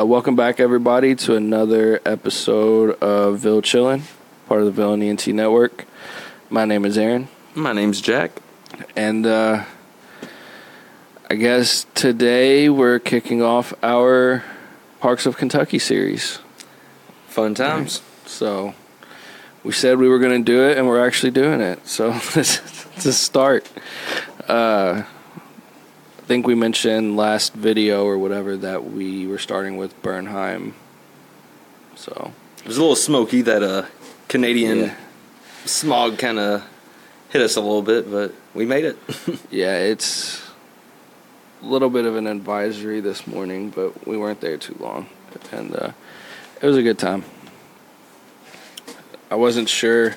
Uh, welcome back, everybody, to another episode of Ville Chillin', part of the Villin ENT Network. My name is Aaron, My name's Jack. and uh, I guess today we're kicking off our Parks of Kentucky series. Fun times. So we said we were going to do it, and we're actually doing it. So this is a start. Uh, think we mentioned last video or whatever that we were starting with Bernheim. So It was a little smoky. That uh, Canadian Yeah. smog kind of hit us a little bit, but we made it. yeah, it's a little bit of an advisory this morning, but we weren't there too long, and uh, it was a good time. I wasn't sure.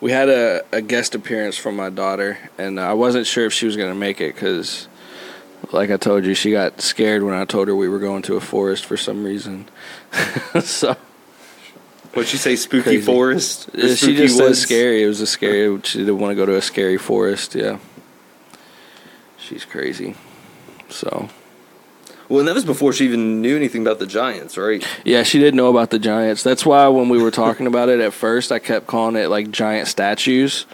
We had a, a guest appearance from my daughter, and I wasn't sure if she was going to make it because, like I told you, she got scared when I told her we were going to a forest for some reason. so What'd she say? Spooky Crazy. forest. Or Uh, she spooky just said scary. It was a scary. She didn't want to go to a scary forest. Yeah, she's crazy. So Well, and that was before she even knew anything about the Giants, right? yeah, she didn't know about the giants. That's why when we were talking about it at first, I kept calling it like giant statues.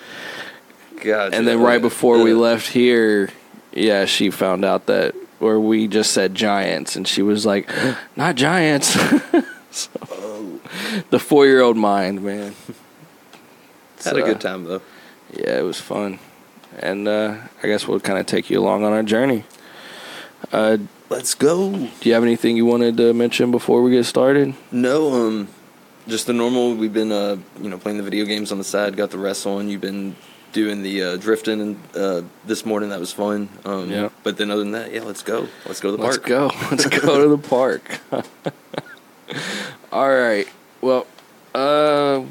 God. And then right before we left here, yeah, she found out that, or we just said giants, and she was like, "Not giants." so, the four-year-old mind, man. had a good time though. Yeah, it was fun, and uh, I guess we'll kind of take you along on our journey. Uh, Let's go. do you have anything you wanted to mention before we get started? No, um, just the normal. We've been, uh, you know, playing the video games on the side. Got the rest on. You've been doing the uh, drifting and uh, this morning. That was fun. Um, Yeah. But then other than that, yeah, let's go. Let's go to the park. Let's go. Let's go to the park. All right. Well, uh,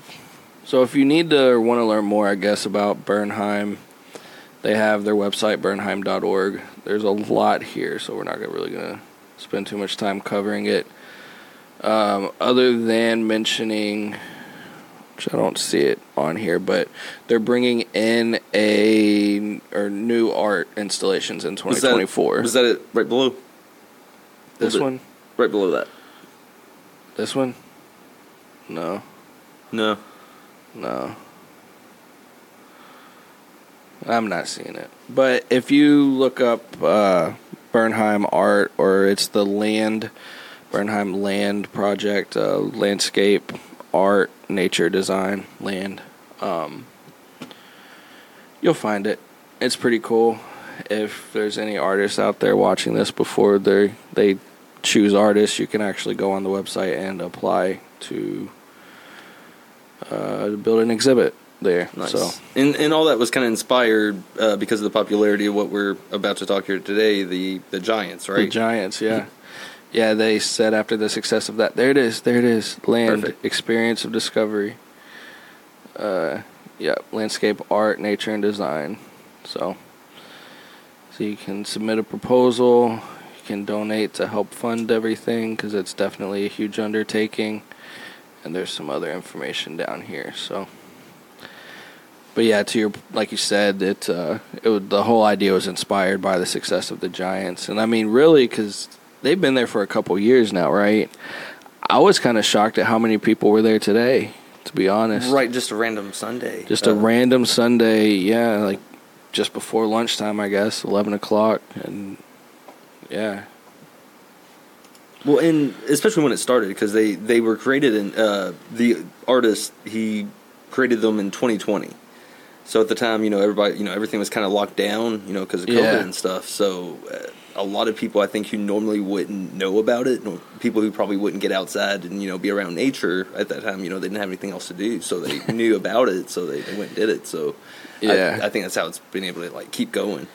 so if you need to or want to learn more, I guess, about Bernheim, they have their website, bernheim.org. There's a lot here, so we're not really going to spend too much time covering it. Um, other than mentioning, which I don't see it on here, but they're bringing in a or new art installations in Was that- 2024. Was that it? Right below. this it- one? Right below that. This one? No, No. no. I'm not seeing it. But if you look up uh, Bernheim art, or it's the Land, Bernheim Land Project, uh, landscape art, nature design, land, um, you'll find it. It's pretty cool. If there's any artists out there watching this before they they choose artists, you can actually go on the website and apply to uh, build an exhibit there. Nice. So And and all that was kind of inspired uh, because of the popularity of what we're about to talk here today, the the Giants, right? the? Giants, yeah, yeah. They said after the success of that, there it is, there it is, land Perfect. experience of discovery. Uh, yeah, landscape art, nature, and design. So, so you can submit a proposal. You can donate to help fund everything because it's definitely a huge undertaking. And there's some other information down here. So, but yeah, to your like you said, it uh, it was, the whole idea was inspired by the success of the Giants, and I mean really because they've been there for a couple years now, right? I was kind of shocked at how many people were there today. To be honest, Right, just a random Sunday. just a Uh, random Sunday, yeah, like just before lunchtime, I guess, eleven o'clock, and yeah, Well, and especially when it started, because they they were created in uh, the artist he created them in 2020. So at the time, you know, everybody, you know, everything was kind of locked down, you know, because of COVID Yeah. and stuff. So uh, a lot of people, I think, who normally wouldn't know about it, people who probably wouldn't get outside and you know be around nature at that time, you know, they didn't have anything else to do, so they knew about it, so they, they went and did it. So Yeah. I, I think that's how it's been able to like keep going.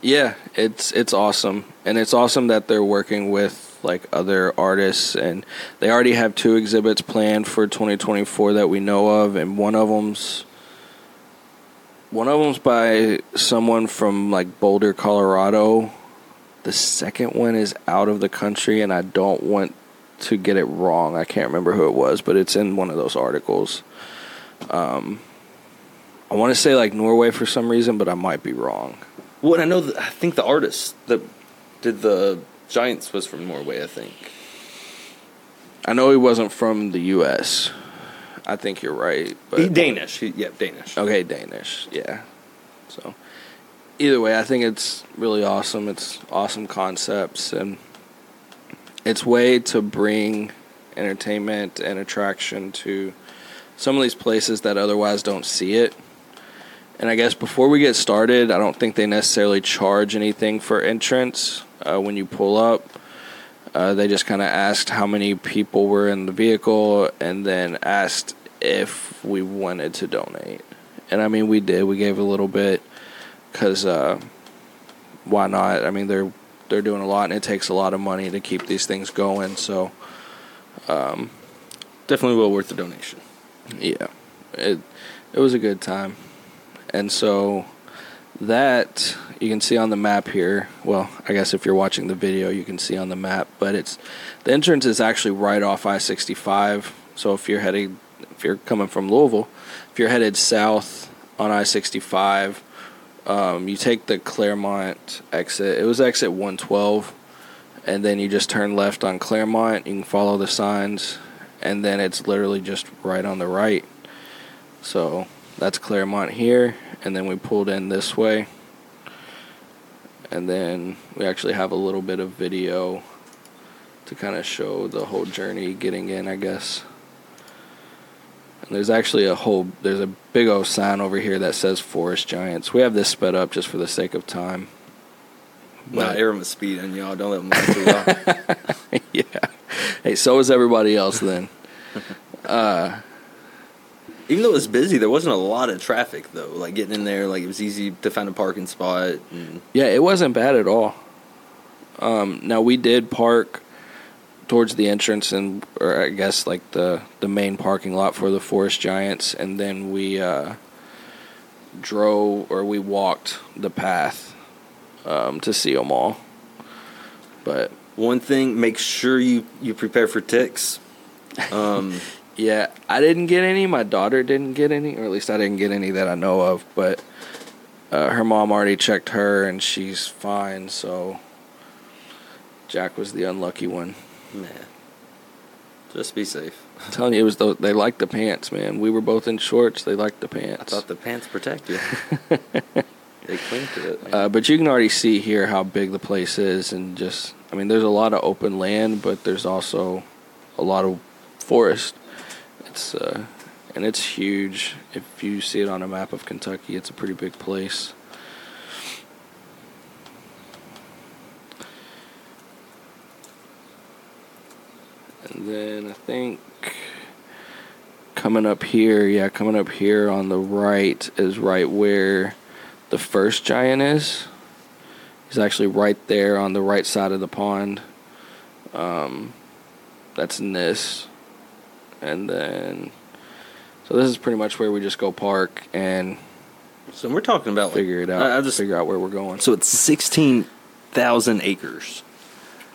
Yeah, it's it's awesome, and it's awesome that they're working with like other artists, and they already have two exhibits planned for 2024 that we know of, and one of them's one of them's by someone from like Boulder, Colorado. The second one is out of the country, and I don't want to get it wrong. I can't remember who it was, but it's in one of those articles. Um, I want to say like Norway for some reason, but I might be wrong. Well, and I know that I think the artist that did the Giants was from Norway, I think. I know he wasn't from the U.S. I think you're right, but He- Danish. He, yeah, Danish. Okay, Danish. Yeah. So, either way, I think it's really awesome. It's awesome concepts, and it's way to bring entertainment and attraction to some of these places that otherwise don't see it. And I guess before we get started, I don't think they necessarily charge anything for entrance uh, when you pull up. Uh, they just kind of asked how many people were in the vehicle and then asked if we wanted to donate. And I mean, we did. We gave a little bit because uh, why not? I mean, they're they're doing a lot, and it takes a lot of money to keep these things going. So Definitely well worth the donation. yeah, it it was a good time, and so that you can see on the map here. Well, I guess if you're watching the video, you can see on the map, but it's the entrance is actually right off I-65. So if you're heading, if you're coming from Louisville, if you're headed south on I-65, um, you take the Clermont exit. It was exit 112, and then you just turn left on Clermont. You can follow the signs, and then it's literally just right on the right. So that's Clermont here, and then we pulled in this way. And then we actually have a little bit of video to kind of show the whole journey getting in, I guess. There's actually a whole, there's a big old sign over here that says Forest Giants. We have this sped up just for the sake of time. Nah, But- Aaron was speeding, y'all. Don't let him run too well. yeah. Hey, so is everybody else then. uh, Even though it was busy, there wasn't a lot of traffic though. Like getting in there, like it was easy to find a parking spot. And Yeah, it wasn't bad at all. Um, now we did park towards the entrance and, or I guess like the the main parking lot for the Forest Giants, and then we uh, drove or we walked the path um, to see them all. But one thing, make sure you you prepare for ticks. Um, yeah, I didn't get any. My daughter didn't get any, or at least I didn't get any that I know of. But uh, her mom already checked her, and she's fine. So Jack was the unlucky one. Man, just be safe. I'm telling you, it was the, they liked the pants, man. We were both in shorts. They liked the pants. I thought the pants protect you. they cling to it. Uh, but you can already see here how big the place is, and just I mean, there's a lot of open land, but there's also a lot of forest. It's uh, and it's huge. If you see it on a map of Kentucky, it's a pretty big place. And then I think coming up here, yeah, coming up here on the right is right where the first giant is. He's actually right there on the right side of the pond. Um, that's Nis. And then, so this is pretty much where we just go park and so we're talking about like, figure it out. I, I just figure out where we're going. so it's sixteen thousand acres.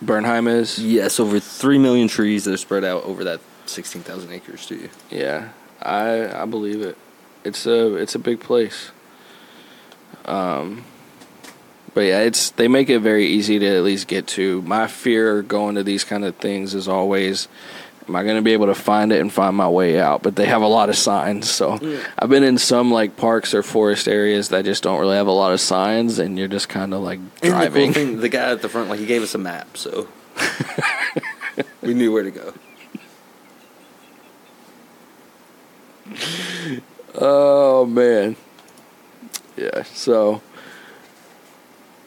Bernheim is, Yes, over three million trees that are spread out over that sixteen thousand acres. To you, yeah, I I believe it. It's a it's a big place. Um, but yeah, it's they make it very easy to at least get to. My fear going to these kind of things is always, am I going to be able to find it and find my way out? But they have a lot of signs, so I've been in some like parks or forest areas that just don't really have a lot of signs, and you're just kind of like And the cool driving. thing, the guy at the front, like he gave us a map, so we knew where to go. Oh man. Yeah, so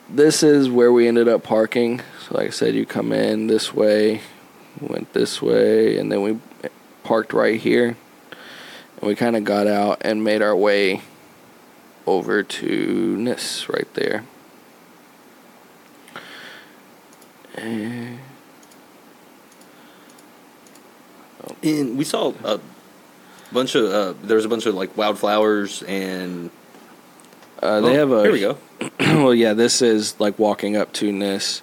this is where we ended up parking. So like I said, you come in this way, went this way, and then we parked right here. And we kind of got out and made our way over to Nis right there. And And we saw a bunch of uh, there was a bunch of like wildflowers and uh, they Oh, have a here we go. well, yeah, this is like walking up to Nis,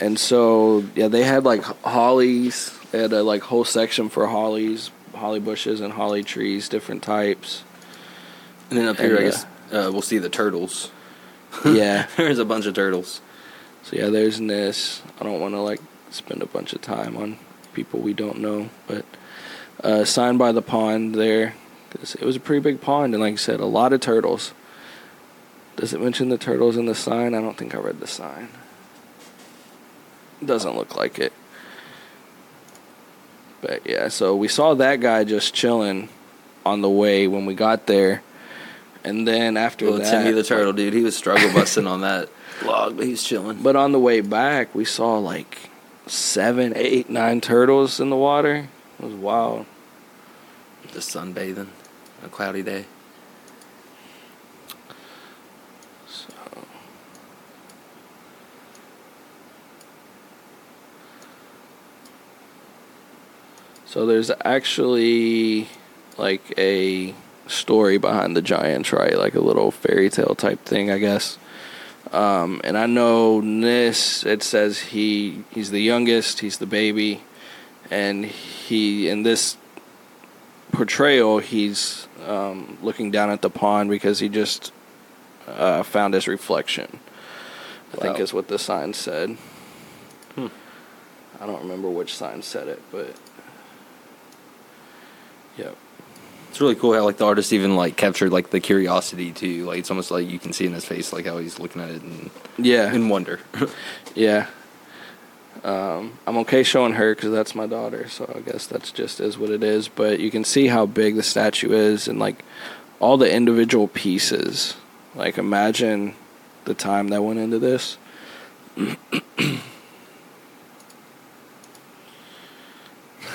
and so yeah, they had like hollies. They had a like whole section for hollies, holly bushes, and holly trees, different types. And then up here, I And, uh, guess uh, we'll see the turtles. Yeah, There's a bunch of turtles. So yeah, there's Nis. I don't want to like spend a bunch of time on people we don't know, but uh, signed by the pond there. it was a pretty big pond, and like I said, a lot of turtles. Does it mention the turtles in the sign? I don't think I read the sign. Doesn't look like it. But yeah, so we saw that guy just chilling on the way when we got there. And then after Well, that, Timmy the turtle, dude, he was struggle busting on that log, but he's chilling. But on the way back, we saw like seven, eight, nine turtles in the water. It was wild. Just sunbathing on a cloudy day. So there's actually like a story behind the giants, right? Like a little fairy tale type thing, I guess. Um, and I know Nis. It says he he's the youngest. He's the baby, and he in this portrayal he's um, looking down at the pond because he just uh, found his reflection. I think is what the sign said. Hmm. I don't remember which sign said it, but yep. It's really cool how like the artist even like captured like the curiosity too. Like it's almost like you can see in his face like how he's looking at it and Yeah, in wonder. yeah. Um, I'm okay showing her because that's my daughter, so I guess that's just is what it is. But you can see how big the statue is, and like all the individual pieces. Like imagine the time that went into this.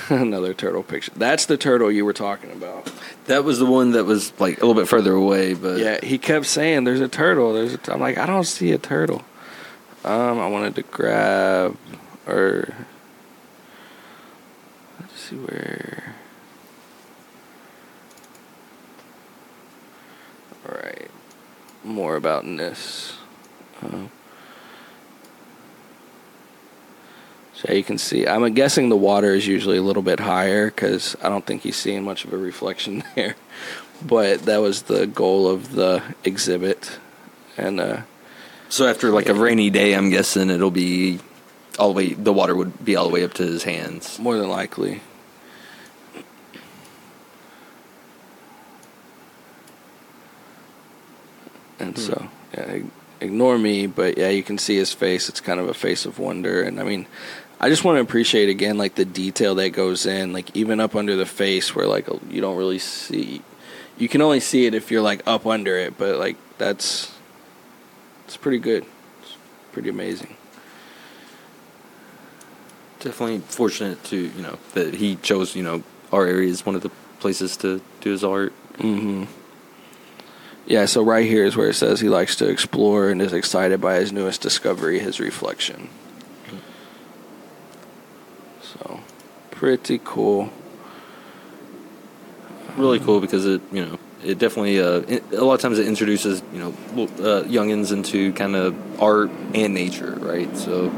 Another turtle picture. That's the turtle you were talking about. that was the one that was like a little bit further away, but Yeah, he kept saying, "There's a turtle." There's a. T-. I'm like, I don't see a turtle. Um, I wanted to grab or let's see where. All right, more about this. Uh, so you can see. I'm guessing the water is usually a little bit higher because I don't think he's seeing much of a reflection there. But that was the goal of the exhibit, and uh, So after like a rainy day, I'm guessing it'll be all the way. The water would be all the way up to his hands. more than likely. And so, yeah, ignore me, but yeah, you can see his face. It's kind of a face of wonder, and I mean, I just want to appreciate again, like the detail that goes in, like even up under the face, where like you don't really see. You can only see it if you're like up under it, but like that's, it's pretty good. It's pretty amazing. Definitely fortunate to you know that he chose you know our area is one of the places to do his art. hmm Yeah, so right here is where it says he likes to explore and is excited by his newest discovery, his reflection. So, pretty cool. Really cool because it you know it definitely uh, it, a lot of times it introduces you know uh, youngins into kind of art and nature, right? So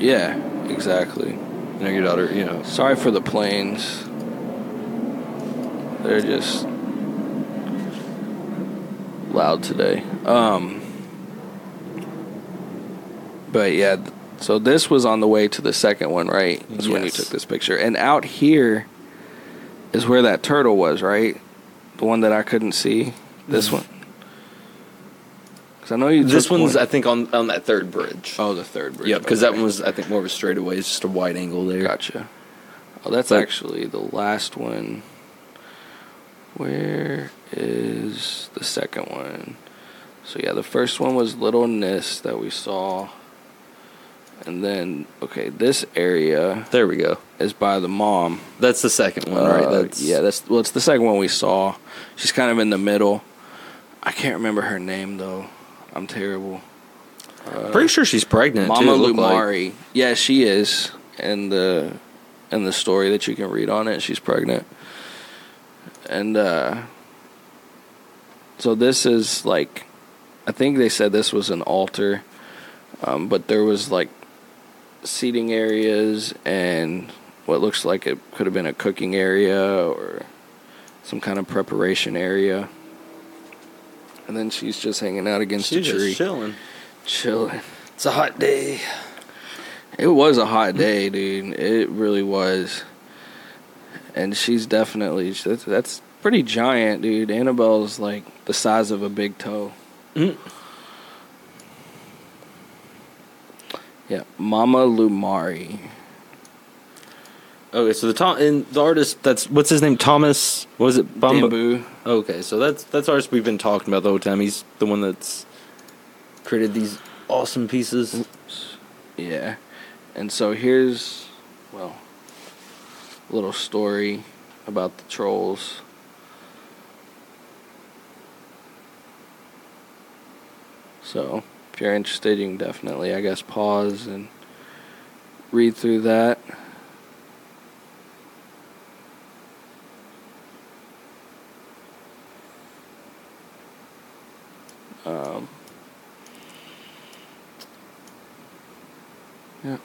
Yeah, exactly. you know your daughter you know Sorry for the planes. They're just loud today. Um, but yeah, so this was on the way to the second one, right? Is when you took this picture. And out here is where that turtle was, right? The one that I couldn't see. This mm-hmm. one. Because I know you. this one's one- I think on on that third bridge. oh the third bridge. yeah, because that one was I think more of a straightaway. It's just a wide angle there. Gotcha. Oh, that's But- actually the last one. Where is the second one? So yeah, the first one was Little Nis that we saw. And then okay, this area There we go. is by the mom. That's the second one, right? Uh, That's yeah, that's well it's the second one we saw. She's kind of in the middle. I can't remember her name though. I'm terrible. Uh, pretty sure she's pregnant. Mama too, it looked like. Loumari. Yeah, she is. And the in the story that you can read on it, she's pregnant. And uh so this is like I think they said this was an altar. Um, but there was like seating areas and what looks like it could have been a cooking area or some kind of preparation area. And then she's just hanging out against She's a tree, just chilling. chilling. It's a hot day. It was a hot day, dude. It really was. And she's definitely that's, that's pretty giant, dude. Annabelle's like the size of a big toe. Mm. Yeah, Mama Loumari. Okay, so the Tom and the artist that's what's his name Thomas what was it Bamba- Bamboo. Okay, so that's that's artist we've been talking about the whole time. He's the one that's created these awesome pieces. Yeah. And so here's, well, a little story about the trolls. So, if you're interested, you can definitely, I guess, pause and read through that. Um, yeah.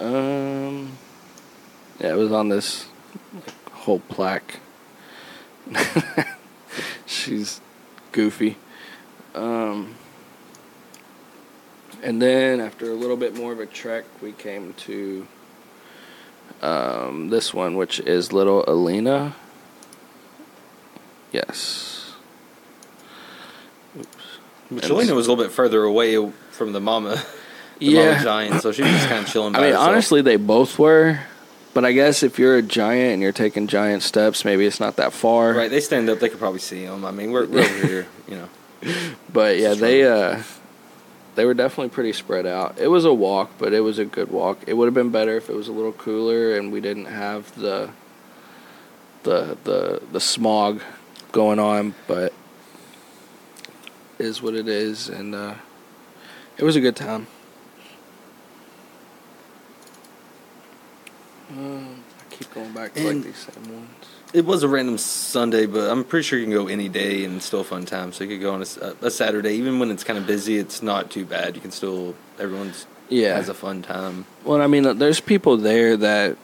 Um, yeah, it was on this whole plaque. She's goofy. Um, and then after a little bit more of a trek, we came to um, this one, which is Little Elina. Yes. Oops. Michelina was a little bit further away from the mama, the Yeah. mama giant, so she was just kind of chilling. By I mean, herself. honestly, they both were. But I guess if you're a giant and you're taking giant steps, maybe it's not that far. right? They stand up; they could probably see them. I mean, we're, we're over here, you know. But yeah, they uh, they were definitely pretty spread out. It was a walk, but it was a good walk. It would have been better if it was a little cooler and we didn't have the the the the smog going on. But it is what it is, and uh, it was a good time. Um, I keep going back to like And- these same ones. It was a random Sunday, but I'm pretty sure you can go any day and still a fun time. So you could go on a, s- a Saturday, even when it's kind of busy. It's not too bad. You can still everyone's Yeah, has a fun time. Well, I mean, there's people there that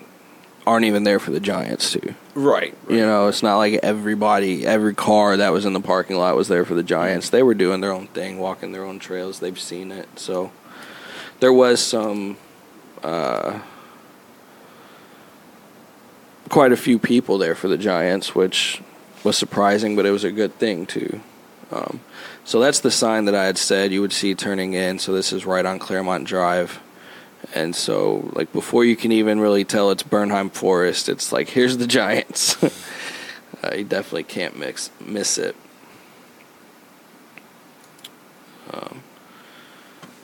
aren't even there for the Giants too. Right. You know, it's not like everybody, every car that was in the parking lot was there for the Giants. They were doing their own thing, walking their own trails. They've seen it, so there was some, uh, quite a few people there for the Giants, which was surprising, but it was a good thing too. Um, so that's the sign that I had said you would see turning in. So this is right on Clermont Drive. And so, like, before you can even really tell it's Bernheim Forest, it's like, here's the Giants. uh, you definitely can't mix miss it. Um,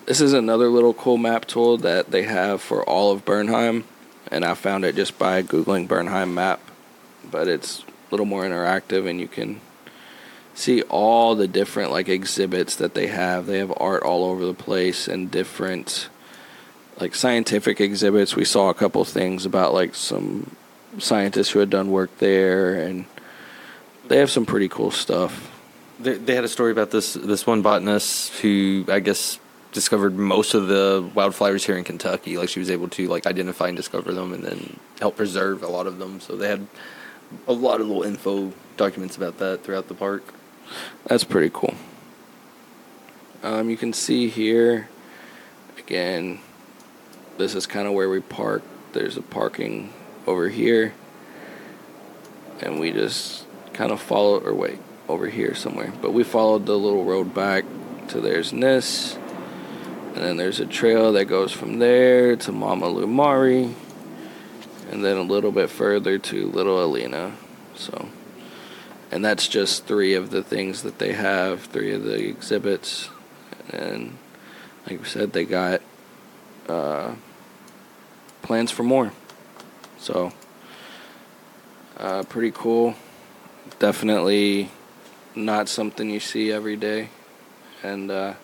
this is another little cool map tool that they have for all of Bernheim, and I found it just by googling Bernheim map. But it's a little more interactive, and you can see all the different like exhibits that they have. They have art all over the place and different like scientific exhibits. We saw a couple things about like some scientists who had done work there, and they have some pretty cool stuff. They, they had a story about this this one botanist who I guess discovered most of the wildflowers here in Kentucky. Like she was able to like identify and discover them, and then help preserve a lot of them. So they had a lot of little info documents about that throughout the park. That's pretty cool. Um, you can see here again. This is kind of where we park. There's a parking over here, and we just kind of follow. Or wait, over here somewhere. But we followed the little road back to there's Nis, and then there's a trail that goes from there to Mama Loumari, and then a little bit further to Little Elina. So and that's just three of the things that they have, three of the exhibits, and like we said, they got uh, plans for more. So, uh, pretty cool. Definitely not something you see every day, and uh,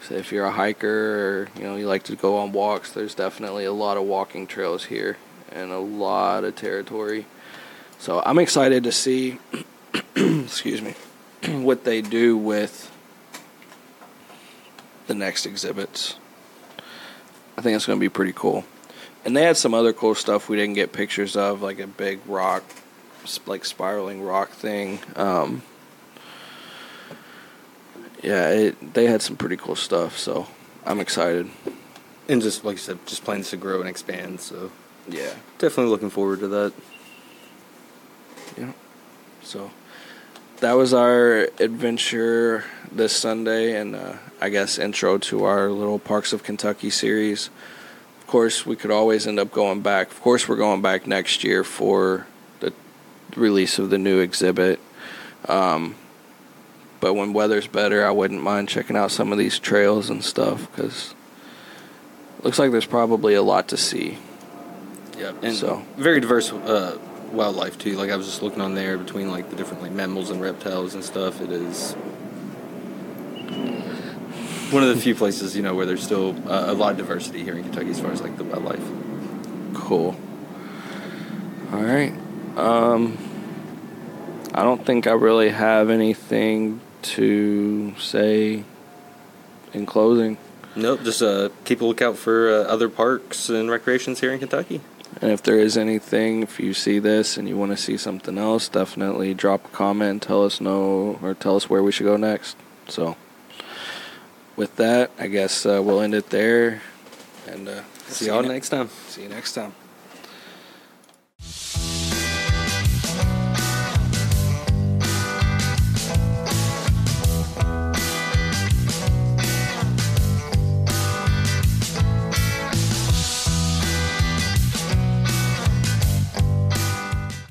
so if you're a hiker or you know you like to go on walks, there's definitely a lot of walking trails here and a lot of territory. So I'm excited to see, excuse me, what they do with the next exhibits. I think it's going to be pretty cool. And they had some other cool stuff we didn't get pictures of, like a big rock, like spiraling rock thing. Um, yeah, it, they had some pretty cool stuff, so I'm excited. And just like you said, just plans to grow and expand. So Yeah. definitely looking forward to that. Yeah. So that was our adventure this Sunday, and uh, I guess intro to our little Parks of Kentucky series. Of course, we could always end up going back. Of course, we're going back next year for the release of the new exhibit. Um, but when weather's better, I wouldn't mind checking out some of these trails and stuff because looks like there's probably a lot to see. Yeah, and So- very diverse uh, wildlife too. Like I was just looking on there between like the different like mammals and reptiles and stuff. It is one of the few places you know where there's still uh, a lot of diversity here in Kentucky as far as like the wildlife. Cool. All right. Um, I don't think I really have anything to say in closing. Nope, just uh, keep a lookout for uh, other parks and recreations here in Kentucky. And if there is anything, if you see this and you want to see something else, definitely drop a comment and tell us no or tell us where we should go next. So, with that, I guess uh, we'll end it there. And uh, See you y'all ne- next time. See you next time.